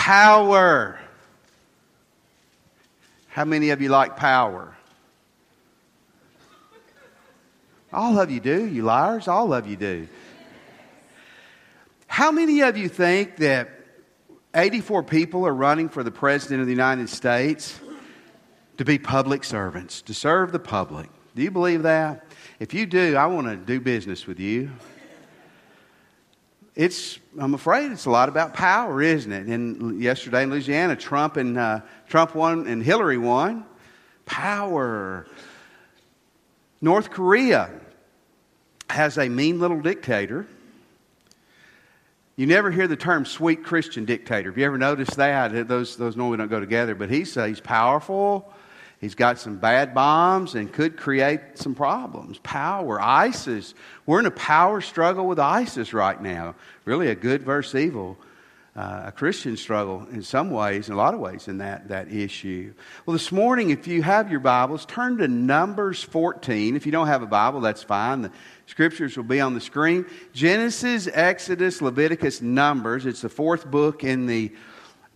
Power. How many of you like power? All of you do, you liars. All of you do. How many of you think that 84 people are running for the President of the United States to be public servants, to serve the public? Do you believe that? If you do, I want to do business with you. It's, I'm afraid it's a lot about power, isn't it? And yesterday in Louisiana, Trump and uh, Trump won and Hillary won. Power. North Korea has a mean little dictator. You never hear the term sweet Christian dictator. Have you ever noticed that? Those, those normally don't go together, but he's, uh, he's powerful. He's got some bad bombs and could create some problems. Power, ISIS. We're in a power struggle with ISIS right now. Really, a good versus evil. Uh, a Christian struggle in some ways, in a lot of ways, in that, that issue. Well, this morning, if you have your Bibles, turn to Numbers 14. If you don't have a Bible, that's fine. The scriptures will be on the screen. Genesis, Exodus, Leviticus, Numbers. It's the fourth book in the,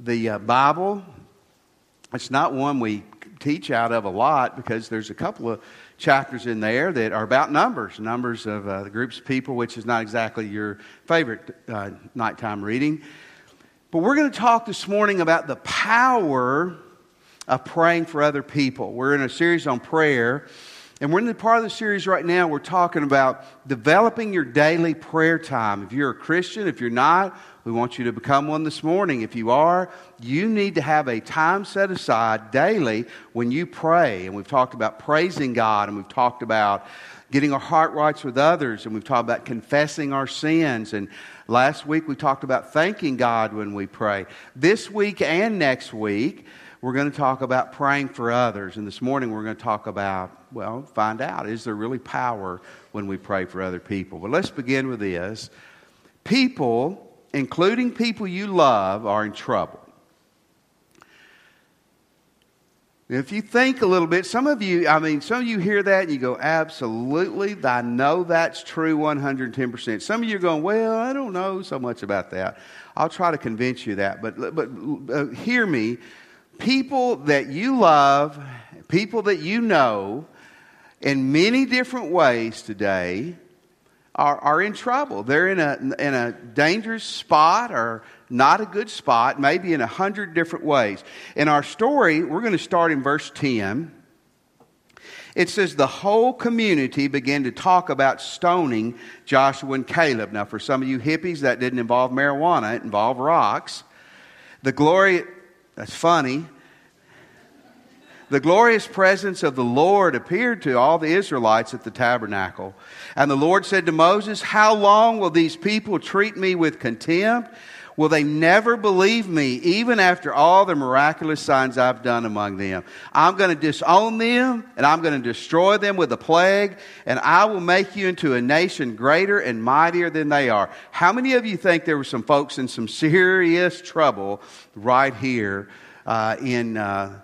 the uh, Bible. It's not one we teach out of a lot because there's a couple of chapters in there that are about numbers, numbers of uh, the groups of people, which is not exactly your favorite uh, nighttime reading. But we're going to talk this morning about the power of praying for other people. We're in a series on prayer. And we're in the part of the series right now, we're talking about developing your daily prayer time. If you're a Christian, if you're not, we want you to become one this morning. If you are, you need to have a time set aside daily when you pray. And we've talked about praising God, and we've talked about getting our heart rights with others, and we've talked about confessing our sins. And last week we talked about thanking God when we pray. This week and next week, we're going to talk about praying for others. And this morning we're going to talk about, well, find out is there really power when we pray for other people? But let's begin with this. People including people you love, are in trouble. If you think a little bit, some of you, I mean, some of you hear that and you go, absolutely, I know that's true 110%. Some of you are going, well, I don't know so much about that. I'll try to convince you that. But, but uh, hear me. People that you love, people that you know, in many different ways today, are, are in trouble. They're in a, in a dangerous spot or not a good spot, maybe in a hundred different ways. In our story, we're going to start in verse 10. It says the whole community began to talk about stoning Joshua and Caleb. Now, for some of you hippies, that didn't involve marijuana, it involved rocks. The glory, that's funny. The glorious presence of the Lord appeared to all the Israelites at the tabernacle. And the Lord said to Moses, How long will these people treat me with contempt? Will they never believe me, even after all the miraculous signs I've done among them? I'm going to disown them, and I'm going to destroy them with a plague, and I will make you into a nation greater and mightier than they are. How many of you think there were some folks in some serious trouble right here uh, in uh,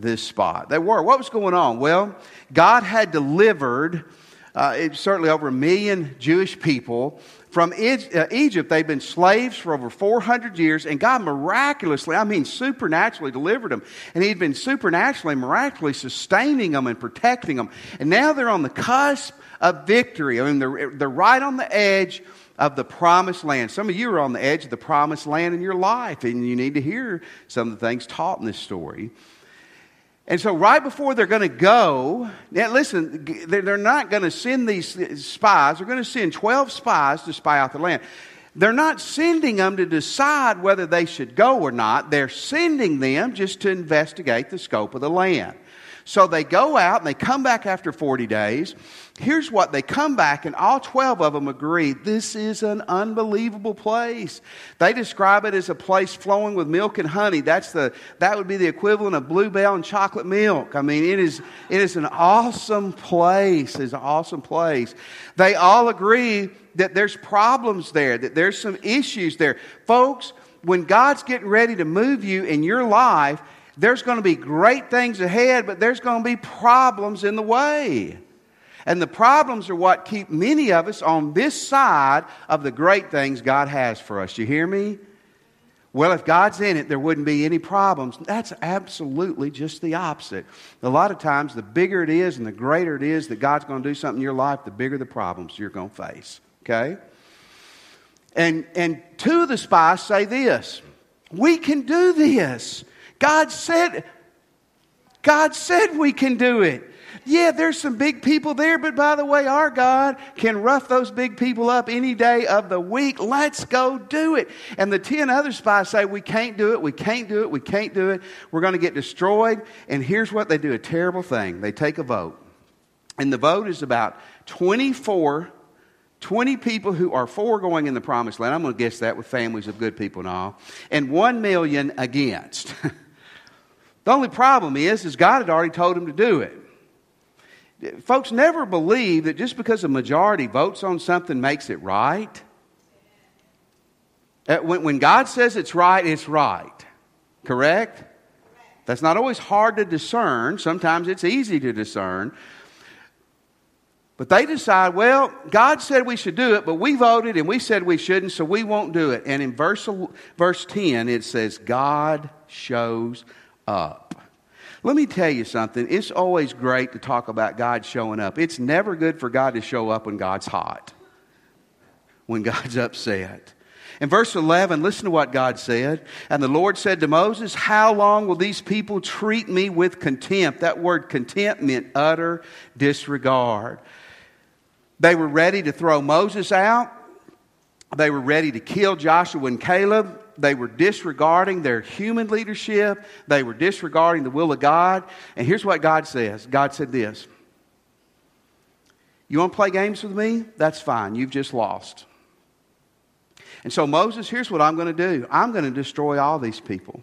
this spot? They were. What was going on? Well, God had delivered uh, certainly over a million Jewish people. From uh, Egypt, they've been slaves for over 400 years, and God miraculously, I mean supernaturally, delivered them. And He'd been supernaturally, miraculously sustaining them and protecting them. And now they're on the cusp of victory. I mean, they're, they're right on the edge of the promised land. Some of you are on the edge of the promised land in your life, and you need to hear some of the things taught in this story. And so, right before they're going to go, now listen, they're not going to send these spies. They're going to send 12 spies to spy out the land. They're not sending them to decide whether they should go or not. They're sending them just to investigate the scope of the land. So they go out and they come back after 40 days. Here's what they come back, and all 12 of them agree this is an unbelievable place. They describe it as a place flowing with milk and honey. That's the, that would be the equivalent of bluebell and chocolate milk. I mean, it is, it is an awesome place. It's an awesome place. They all agree that there's problems there, that there's some issues there. Folks, when God's getting ready to move you in your life, there's going to be great things ahead, but there's going to be problems in the way. And the problems are what keep many of us on this side of the great things God has for us. You hear me? Well, if God's in it, there wouldn't be any problems. That's absolutely just the opposite. A lot of times, the bigger it is and the greater it is that God's going to do something in your life, the bigger the problems you're going to face. Okay? And, and of the spies say this We can do this. God said, God said we can do it. Yeah, there's some big people there, but by the way, our God can rough those big people up any day of the week. Let's go do it. And the 10 other spies say, We can't do it, we can't do it, we can't do it. We're going to get destroyed. And here's what they do a terrible thing they take a vote. And the vote is about 24 20 people who are for going in the promised land. I'm going to guess that with families of good people and all. And 1 million against. the only problem is, is God had already told him to do it. Folks never believe that just because a majority votes on something makes it right. Uh, when God says it's right, it's right. Correct? That's not always hard to discern. Sometimes it's easy to discern. But they decide, well, God said we should do it, but we voted and we said we shouldn't, so we won't do it. And in verse, verse 10, it says, God shows up. Let me tell you something. It's always great to talk about God showing up. It's never good for God to show up when God's hot, when God's upset. In verse 11, listen to what God said. And the Lord said to Moses, How long will these people treat me with contempt? That word contempt meant utter disregard. They were ready to throw Moses out. They were ready to kill Joshua and Caleb. They were disregarding their human leadership. They were disregarding the will of God. And here's what God says God said this You want to play games with me? That's fine. You've just lost. And so, Moses, here's what I'm going to do I'm going to destroy all these people.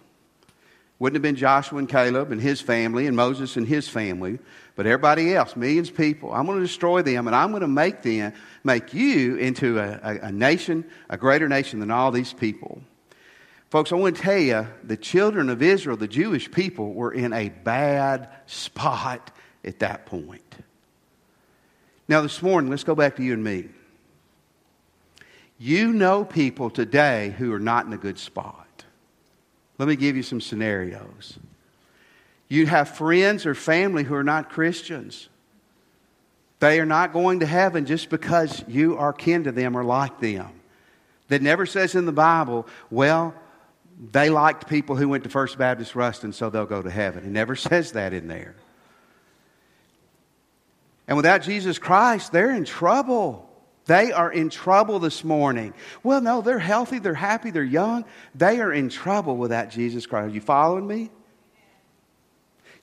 Wouldn't have been Joshua and Caleb and his family and Moses and his family, but everybody else, millions of people. I'm going to destroy them and I'm going to make them, make you into a, a, a nation, a greater nation than all these people. Folks, I want to tell you the children of Israel, the Jewish people, were in a bad spot at that point. Now, this morning, let's go back to you and me. You know people today who are not in a good spot. Let me give you some scenarios. You have friends or family who are not Christians. They are not going to heaven just because you are kin to them or like them. That never says in the Bible, well, they liked people who went to First Baptist Ruston, so they'll go to heaven. It never says that in there. And without Jesus Christ, they're in trouble. They are in trouble this morning. Well, no, they're healthy, they're happy, they're young. They are in trouble without Jesus Christ. Are you following me?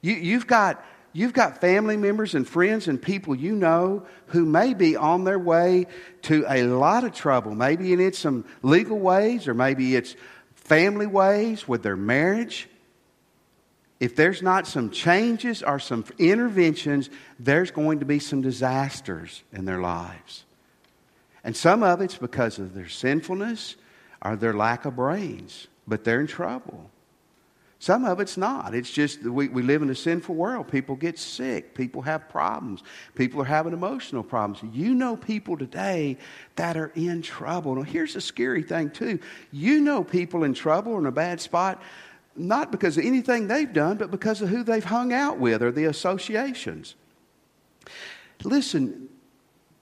You, you've, got, you've got family members and friends and people you know who may be on their way to a lot of trouble. Maybe it's some legal ways, or maybe it's family ways, with their marriage, if there's not some changes or some interventions, there's going to be some disasters in their lives. And some of it's because of their sinfulness or their lack of brains, but they're in trouble. Some of it's not. It's just we, we live in a sinful world. People get sick. People have problems. People are having emotional problems. You know people today that are in trouble. Now, here's a scary thing, too. You know people in trouble or in a bad spot, not because of anything they've done, but because of who they've hung out with or the associations. Listen,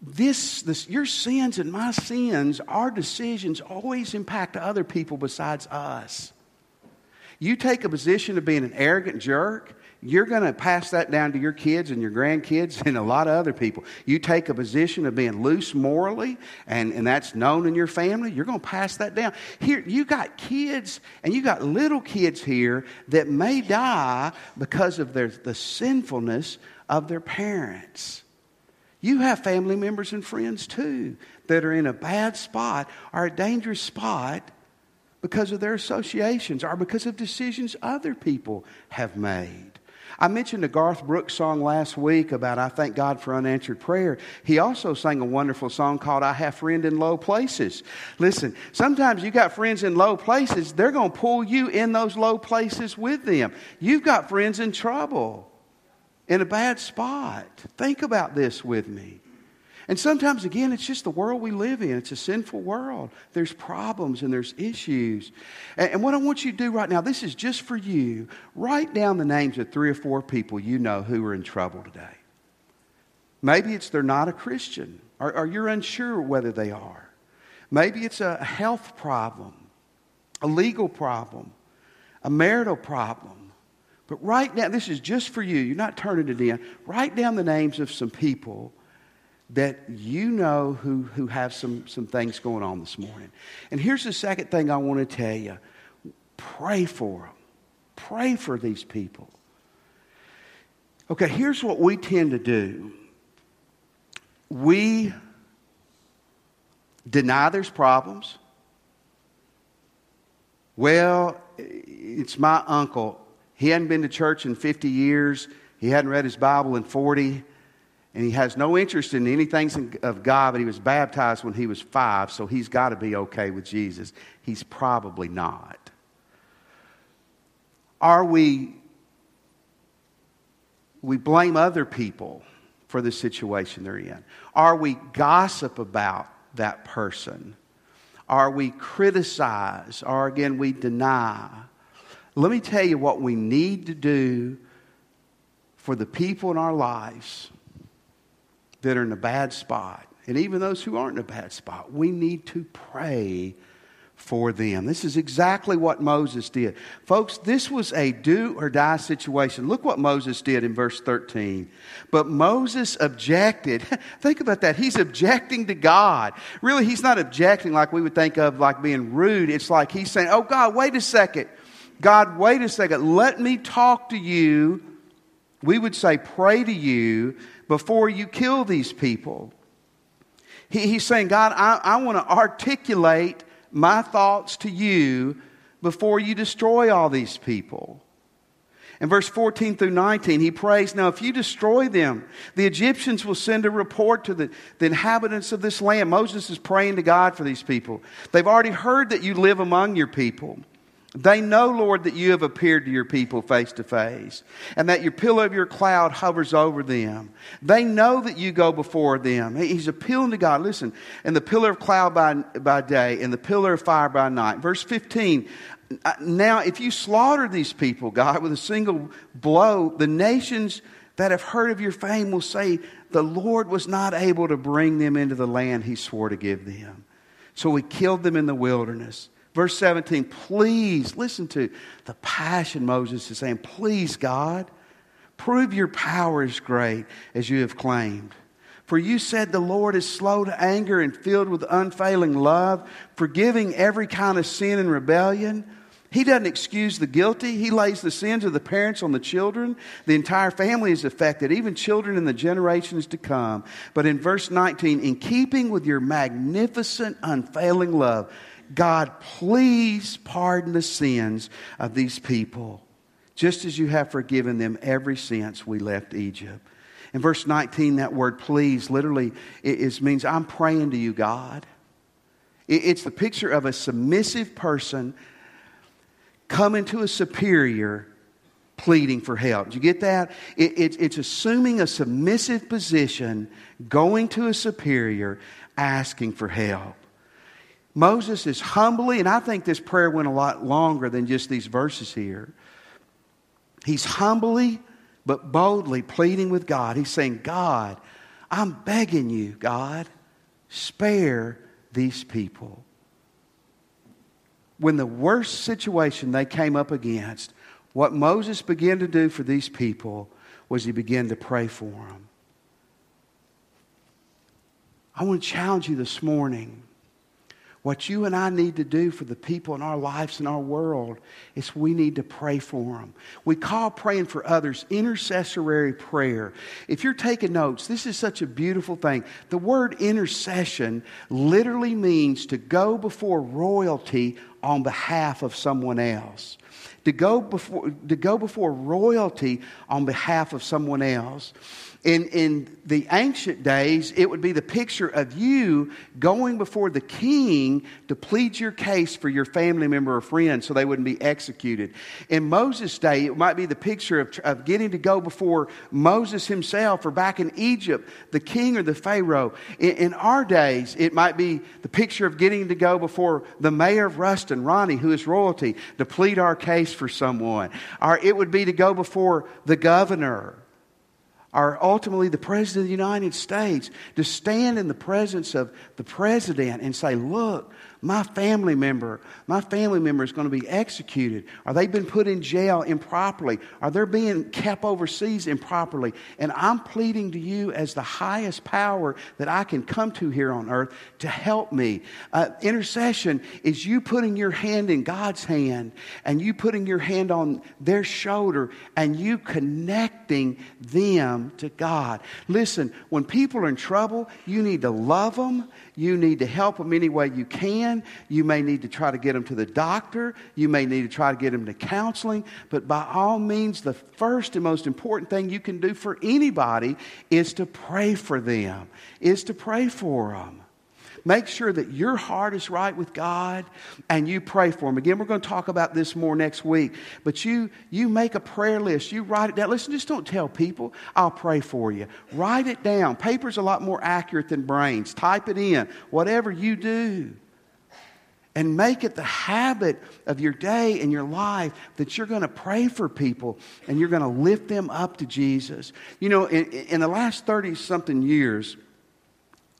this, this, your sins and my sins, our decisions always impact other people besides us. You take a position of being an arrogant jerk, you're going to pass that down to your kids and your grandkids and a lot of other people. You take a position of being loose morally, and, and that's known in your family, you're going to pass that down. Here, you got kids, and you got little kids here that may die because of their, the sinfulness of their parents. You have family members and friends too that are in a bad spot or a dangerous spot because of their associations or because of decisions other people have made. I mentioned a Garth Brooks song last week about I thank God for unanswered prayer. He also sang a wonderful song called I Have Friend in Low Places. Listen, sometimes you got friends in low places, they're going to pull you in those low places with them. You've got friends in trouble, in a bad spot. Think about this with me. And sometimes, again, it's just the world we live in. It's a sinful world. There's problems and there's issues. And, and, what I want you to do right now, this is just for you. Write down the names of three or four people you know who are in trouble today. Maybe it's they're not a Christian, or, or you're unsure whether they are. Maybe it's a health problem, a legal problem, a marital problem. But write down, this is just for you. You're not turning it in. Write down the names of some people that you know who, who have some, some things going on this morning. And here's the second thing I want to tell you pray for them, pray for these people. Okay, here's what we tend to do we deny there's problems. Well, it's my uncle. He hadn't been to church in 50 years. He hadn't read his Bible in 40 and he has no interest in anything of God, but he was baptized when he was five, so he's got to be okay with Jesus. He's probably not. Are we, we blame other people for the situation they're in? Are we gossip about that person? Are we criticize? Or again, we deny? Let me tell you what we need to do for the people in our lives that are in a bad spot, and even those who aren't in a bad spot, we need to pray for them. This is exactly what Moses did. Folks, this was a do or die situation. Look what Moses did in verse 13. But Moses objected. think about that. He's objecting to God. Really, he's not objecting like we would think of like being rude. It's like he's saying, Oh, God, wait a second. God, wait a second. Let me talk to you. We would say, pray to you before you kill these people. He, he's saying, God, I, I want to articulate my thoughts to you before you destroy all these people. In verse 14 through 19, he prays, Now, if you destroy them, the Egyptians will send a report to the, the inhabitants of this land. Moses is praying to God for these people. They've already heard that you live among your people. They know, Lord, that you have appeared to your people face to face and that your pillar of your cloud hovers over them. They know that you go before them. He's appealing to God. Listen, and the pillar of cloud by, by day and the pillar of fire by night. Verse 15. Uh, now, if you slaughter these people, God, with a single blow, the nations that have heard of your fame will say, The Lord was not able to bring them into the land he swore to give them. So we killed them in the wilderness. Verse 17, please listen to the passion Moses is saying. Please, God, prove your power is great as you have claimed. For you said the Lord is slow to anger and filled with unfailing love, forgiving every kind of sin and rebellion. He doesn't excuse the guilty. He lays the sins of the parents on the children. The entire family is affected, even children in the generations to come. But in verse 19, in keeping with your magnificent, unfailing love, God, please pardon the sins of these people, just as you have forgiven them ever since we left Egypt. In verse 19, that word please literally it, means I'm praying to you, God. It, it's the picture of a submissive person coming to a superior pleading for help. Do you get that? It, it, it's assuming a submissive position, going to a superior, asking for help. Moses is humbly, and I think this prayer went a lot longer than just these verses here. He's humbly but boldly pleading with God. He's saying, God, I'm begging you, God, spare these people. When the worst situation they came up against, what Moses began to do for these people was he began to pray for them. I want to challenge you this morning what you and I need to do for the people in our lives and our world is we need to pray for them. We call praying for others intercessory prayer. If you're taking notes, this is such a beautiful thing. The word intercession literally means to go before royalty on behalf of someone else. To go before, to go before royalty on behalf of someone else. In, in the ancient days, it would be the picture of you going before the king to plead your case for your family member or friend so they wouldn't be executed. In Moses' day, it might be the picture of, of getting to go before Moses himself or back in Egypt, the king or the Pharaoh. In, in our days, it might be the picture of getting to go before the mayor of Ruston, Ronnie, who is royalty, to plead our case for someone. Or it would be to go before the governor are ultimately the President of the United States to stand in the presence of the President and say, Look, my family member, my family member is going to be executed. Are they been put in jail improperly? Are they being kept overseas improperly? And I'm pleading to you as the highest power that I can come to here on earth to help me. Uh, intercession is you putting your hand in God's hand and you putting your hand on their shoulder and you connecting them to God. Listen, when people are in trouble, you need to love them. You need to help them any way you can. You may need to try to get them to the doctor. You may need to try to get them to counseling. But by all means, the first and most important thing you can do for anybody is to pray for them, is to pray for them. Make sure that your heart is right with God and you pray for them. Again, we're going to talk about this more next week. But you, you make a prayer list. You write it down. Listen, just don't tell people, I'll pray for you. Write it down. Paper's a lot more accurate than brains. Type it in. Whatever you do and make it the habit of your day and your life that you're going to pray for people and you're going to lift them up to Jesus. You know, in, in the last 30 something years,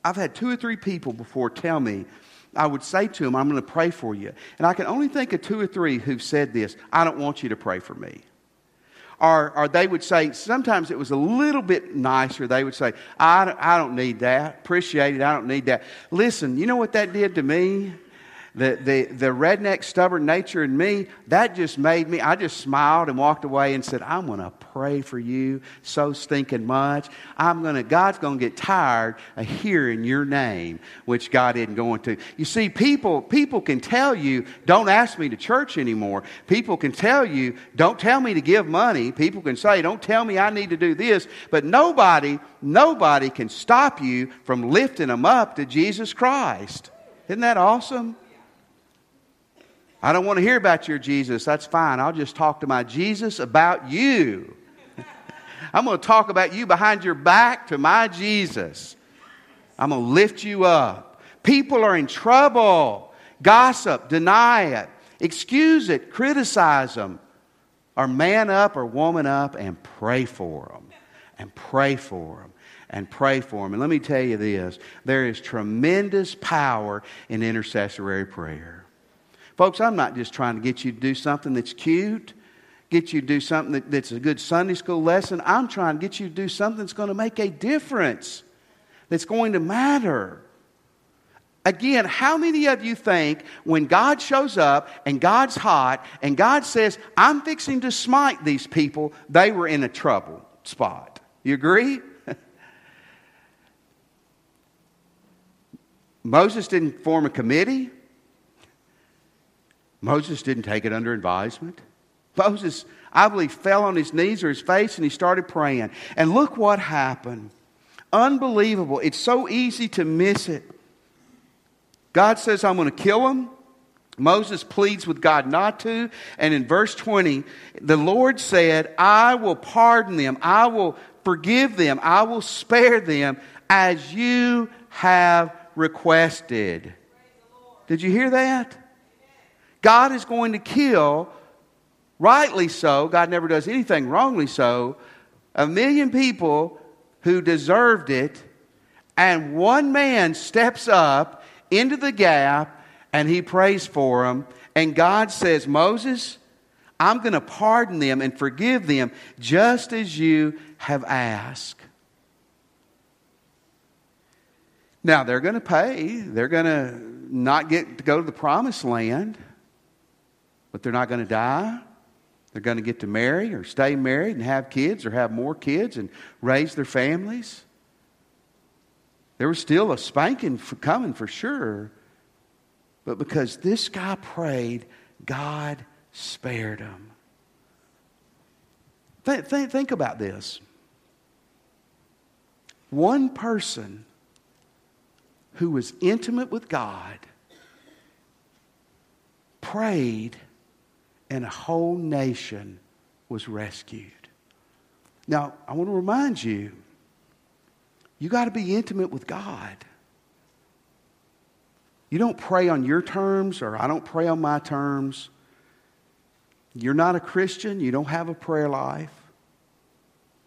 I've had two or three people before tell me, I would say to them, I'm going to pray for you. And I can only think of two or three who've said this I don't want you to pray for me. Or, or they would say, sometimes it was a little bit nicer. They would say, I, I don't need that. Appreciate it. I don't need that. Listen, you know what that did to me? The, the, the redneck, stubborn nature in me, that just made me, I just smiled and walked away and said, I'm going to pray for you so stinking much. I'm going to, God's going to get tired of hearing your name, which God isn't going to. You see, people, people can tell you, don't ask me to church anymore. People can tell you, don't tell me to give money. People can say, don't tell me I need to do this. But nobody, nobody can stop you from lifting them up to Jesus Christ. Isn't that awesome? I don't want to hear about your Jesus. That's fine. I'll just talk to my Jesus about you. I'm going to talk about you behind your back to my Jesus. I'm going to lift you up. People are in trouble. Gossip, deny it, excuse it, criticize them. Or man up or woman up and pray for them. And pray for them. And pray for them. And let me tell you this there is tremendous power in intercessory prayer. Folks, I'm not just trying to get you to do something that's cute, get you to do something that, that's a good Sunday school lesson. I'm trying to get you to do something that's going to make a difference, that's going to matter. Again, how many of you think when God shows up and God's hot and God says, I'm fixing to smite these people, they were in a trouble spot? You agree? Moses didn't form a committee. Moses didn't take it under advisement. Moses, I believe, fell on his knees or his face and he started praying. And look what happened. Unbelievable. It's so easy to miss it. God says, I'm going to kill him. Moses pleads with God not to. And in verse 20, the Lord said, I will pardon them. I will forgive them. I will spare them as you have requested. Did you hear that? God is going to kill, rightly so, God never does anything wrongly so, a million people who deserved it, and one man steps up into the gap and he prays for them. And God says, Moses, I'm going to pardon them and forgive them just as you have asked. Now, they're going to pay. They're going to not get to go to the promised land but they're not going to die. They're going to get to marry or stay married and have kids or have more kids and raise their families. There was still a spanking for coming for sure. But because this guy prayed, God spared him. Think, think, think about this. One person who was intimate with God prayed, and a whole nation was rescued. Now, I want to remind you you got to be intimate with God. You don't pray on your terms, or I don't pray on my terms. You're not a Christian, you don't have a prayer life.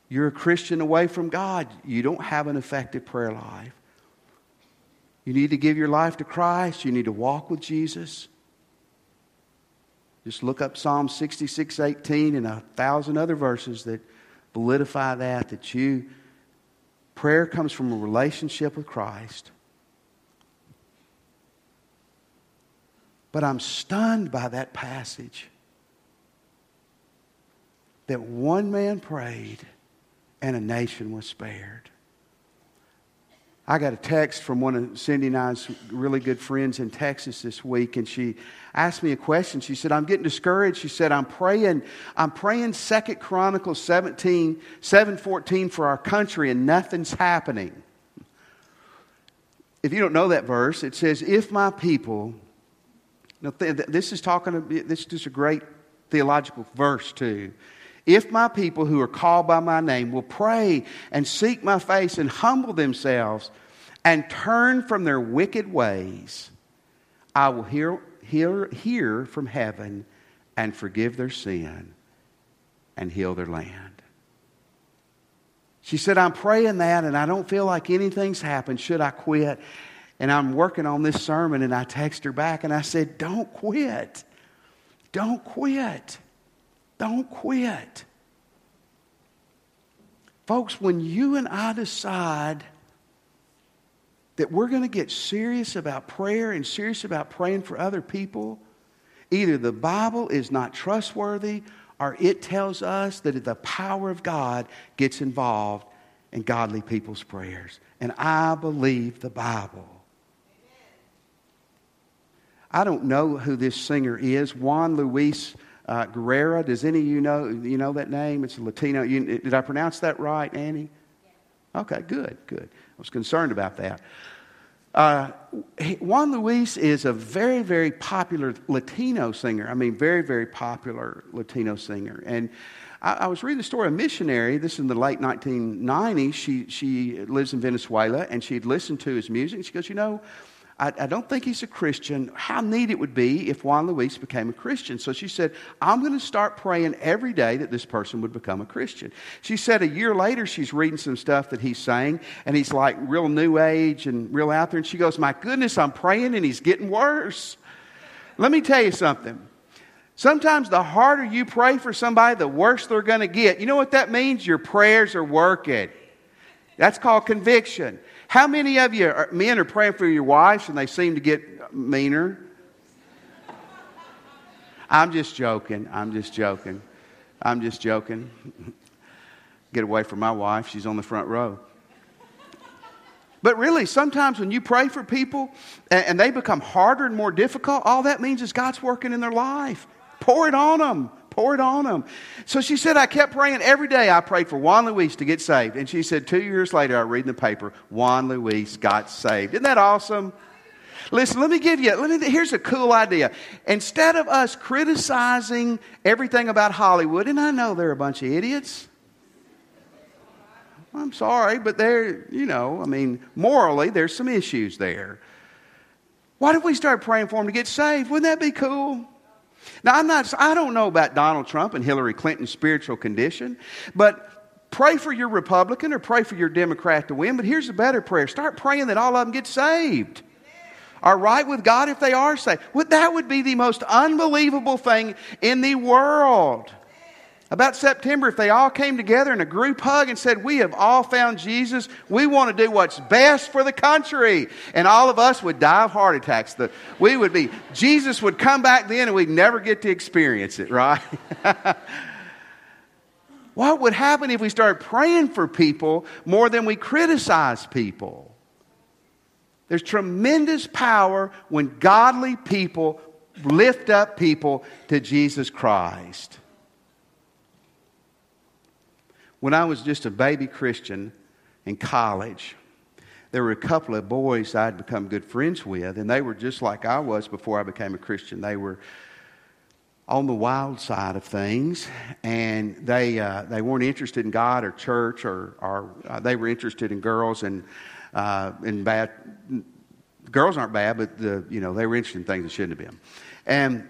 You're a Christian away from God, you don't have an effective prayer life. You need to give your life to Christ, you need to walk with Jesus. Just look up Psalm 66 18 and a thousand other verses that validify that, that you, prayer comes from a relationship with Christ. But I'm stunned by that passage that one man prayed and a nation was spared. I got a text from one of Cindy and I's really good friends in Texas this week, and she asked me a question. She said, I'm getting discouraged. She said, I'm praying, I'm praying Second Chronicles 17, 714 for our country, and nothing's happening. If you don't know that verse, it says, If my people, now this is talking, this is just a great theological verse too. If my people who are called by my name will pray and seek my face and humble themselves and turn from their wicked ways, I will hear, hear, hear from heaven and forgive their sin and heal their land. She said, I'm praying that and I don't feel like anything's happened. Should I quit? And I'm working on this sermon and I text her back and I said, Don't quit. Don't quit. Don't quit. Folks, when you and I decide that we're going to get serious about prayer and serious about praying for other people, either the Bible is not trustworthy or it tells us that the power of God gets involved in godly people's prayers. And I believe the Bible. I don't know who this singer is. Juan Luis uh, Guerrera. Does any of you know, you know that name? It's a Latino. You, did I pronounce that right, Annie? Okay, good, good. I was concerned about that. Uh, Juan Luis is a very, very popular Latino singer. I mean, very, very popular Latino singer. And I, I was reading the story of a missionary. This is in the late 1990s. She, she lives in Venezuela, and she'd listened to his music. She goes, You know, I, I, don't think he's a Christian. How neat it would be if Juan Luis became a Christian. So she said, I'm going to start praying every day that this person would become a Christian. She said a year later, she's reading some stuff that he's saying, and he's like real new age and real out there. And she goes, My goodness, I'm praying and he's getting worse. Let me tell you something. Sometimes the harder you pray for somebody, the worse they're going to get. You know what that means? Your prayers are working. That's called conviction. How many of you are, men are praying for your wives and they seem to get meaner? I'm just joking. I'm just joking. I'm just joking. Get away from my wife. She's on the front row. But really, sometimes when you pray for people and, and, they become harder and more difficult, all that means is God's working in their life. Pour it on them. Pour it on them. So she said, I kept praying every day. I prayed for Juan Luis to get saved. And she said, two years later, I read in the paper, Juan Luis got saved. Isn't that awesome? Listen, let me give you, let me, here's a cool idea. Instead of us criticizing everything about Hollywood, and I know they're a bunch of idiots. I'm sorry, but they're, you know, I mean, morally, there's some issues there. Why don't we start praying for them to get saved? Wouldn't that be cool? Now, I'm not, I don't know about Donald Trump and Hillary Clinton's spiritual condition, but pray for your Republican or pray for your Democrat to win. But here's a better prayer start praying that all of them get saved. Are right with God if they are saved. Well, that would be the most unbelievable thing in the world. About September, if they all came together in a group hug and said, We have all found Jesus, we want to do what's best for the country. And all of us would die of heart attacks. The, we would be, Jesus would come back then and we'd never get to experience it, right? what would happen if we started praying for people more than we criticize people? There's tremendous power when godly people lift up people to Jesus Christ. When I was just a baby Christian in college, there were a couple of boys I'd become good friends with, and they were just like I was before I became a Christian. They were on the wild side of things, and they uh, they weren't interested in God or church, or, or uh, they were interested in girls and uh, bad. Girls aren't bad, but the, you know they were interested in things that shouldn't have been, and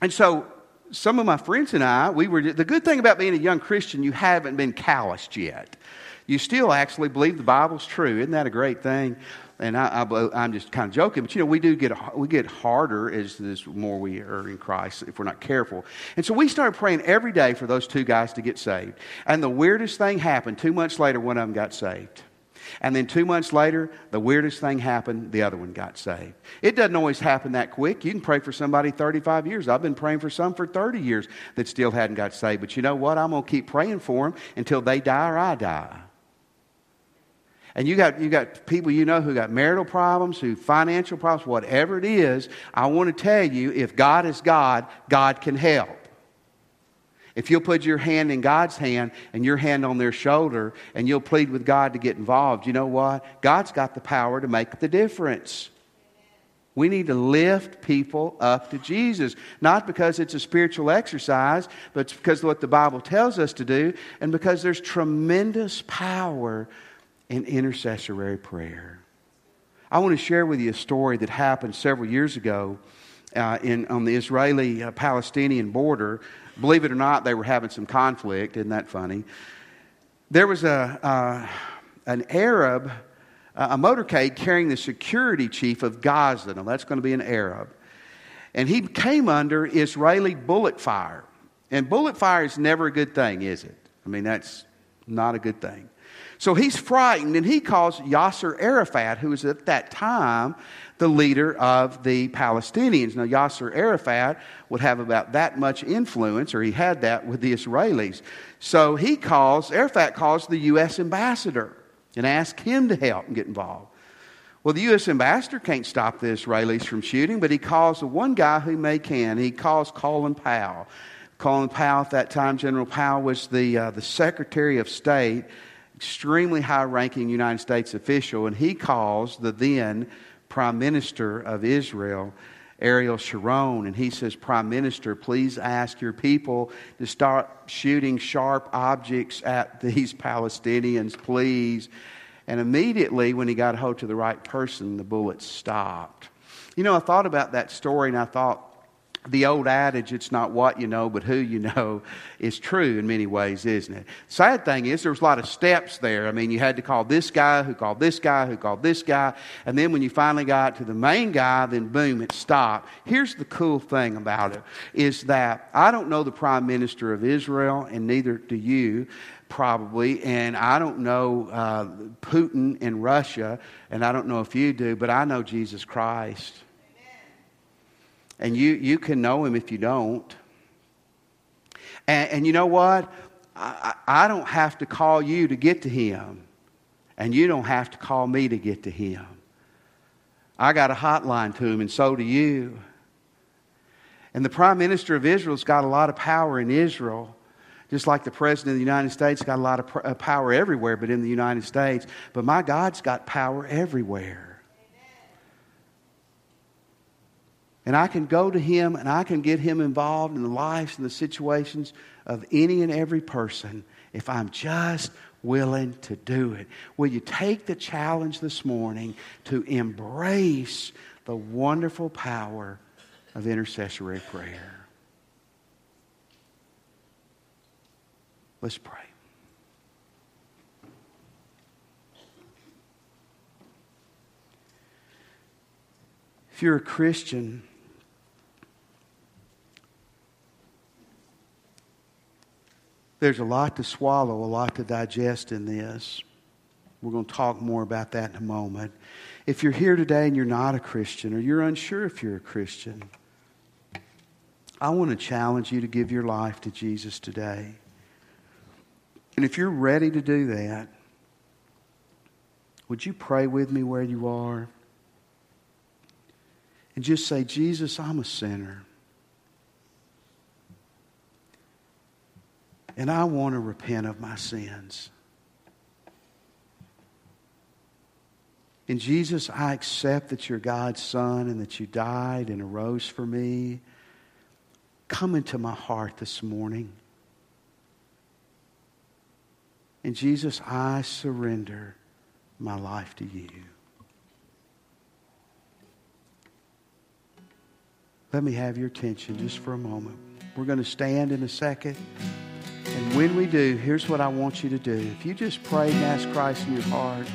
and so some of my friends and I, we were the good thing about being a young Christian, you haven't been calloused yet. You still actually believe the Bible's true. Isn't that a great thing? and I, am just kind of joking, but you know, we do get we get harder as the more we are in Christ if we're not careful. And so we started praying every day for those two guys to get saved. And the weirdest thing happened. Two months later, one of them got saved. And then two months later, the weirdest thing happened. The other one got saved. It doesn't always happen that quick. You can pray for somebody 35 years. I've been praying for some for 30 years that still hadn't got saved. But you know what? I'm going to keep praying for them until they die or I die. And you got, you got people you know who got marital problems, who financial problems, whatever it is. I want to tell you if God is God, God can help. If you'll put your hand in God's hand and your hand on their shoulder and you'll plead with God to get involved, you know what? God's got the power to make the difference. We need to lift people up to Jesus, not because it's a spiritual exercise, but because of what the Bible tells us to do, and because there's tremendous power in intercessory prayer. I want to share with you a story that happened several years ago uh, in, on the Israeli uh, Palestinian border. Believe it or not, they were having some conflict. Isn't that funny? There was a, uh, an Arab, a motorcade carrying the security chief of Gaza. Now, that's going to be an Arab. And he came under Israeli bullet fire. And bullet fire is never a good thing, is it? I mean, that's not a good thing. So he's frightened and he calls Yasser Arafat, who was at that time the leader of the Palestinians. Now, Yasser Arafat would have about that much influence, or he had that with the Israelis. So he calls, Arafat calls the U.S. ambassador and asks him to help and get involved. Well, the U.S. ambassador can't stop the Israelis from shooting, but he calls the one guy who may can. He calls Colin Powell. Colin Powell, at that time, General Powell was the, uh, the Secretary of State extremely high ranking United States official, and he calls the then Prime Minister of Israel, Ariel Sharon, and he says, Prime Minister, please ask your people to start shooting sharp objects at these Palestinians, please. And immediately, when he got a hold to the right person, the bullets stopped. You know, I thought about that story and I thought, the old adage, it's not what you know, but who you know, is true in many ways, isn't it? Sad thing is, there was a lot of steps there. I mean, you had to call this guy, who called this guy, who called this guy. And then when you finally got to the main guy, then boom, it stopped. Here's the cool thing about it is that I don't know the prime minister of Israel, and neither do you probably, and I don't know uh, Putin in Russia, and I don't know if you do, but I know Jesus Christ. And you, you can know him if you don't. And, and you know what? I, I don't have to call you to get to him. And you don't have to call me to get to him. I got a hotline to him, and so do you. And the Prime Minister of Israel's got a lot of power in Israel, just like the President of the United States got a lot of uh, power everywhere, but in the United States. But my God's got power everywhere. And I can go to him and I can get him involved in the lives and the situations of any and every person if I'm just willing to do it. Will you take the challenge this morning to embrace the wonderful power of intercessory prayer? Let's pray. If you're a Christian, There's a lot to swallow, a lot to digest in this. We're going to talk more about that in a moment. If you're here today and you're not a Christian or you're unsure if you're a Christian, I want to challenge you to give your life to Jesus today. And if you're ready to do that, would you pray with me where you are? And just say, Jesus, I'm a sinner. And I want to repent of my sins. And Jesus, I accept that you're God's Son and that you died and arose for me. Come into my heart this morning. And Jesus, I surrender my life to you. Let me have your attention just for a moment. We're going to stand in a second. And when we do, here's what I want you to do. If you just pray and asked Christ in your heart,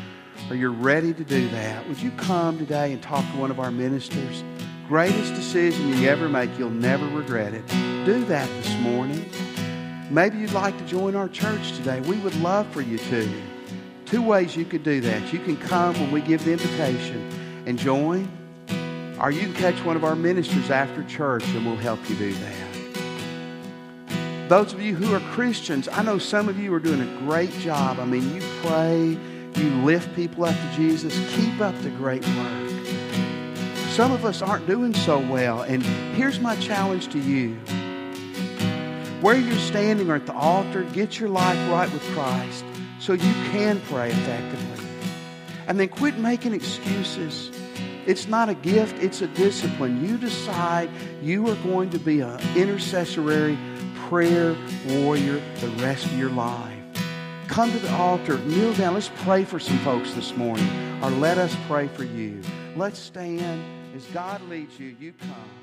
or you're ready to do that, would you come today and talk to one of our ministers? Greatest decision you ever make, you'll never regret it. Do that this morning. Maybe you'd like to join our church today. We would love for you to. Two ways you could do that. You can come when we give the invitation and join, or you can catch one of our ministers after church and we'll help you do that. Those of you who are Christians, I know some of you are doing a great job. I mean, you pray, you lift people up to Jesus. Keep up the great work. Some of us aren't doing so well, and here's my challenge to you. Where you're standing or at the altar, get your life right with Christ so you can pray effectively. And then quit making excuses. It's not a gift, it's a discipline. You decide you are going to be an intercessory prayer warrior the rest of your life. Come to the altar, kneel down. Let's pray for some folks this morning, or let us pray for you. Let's stand as God leads you. You come.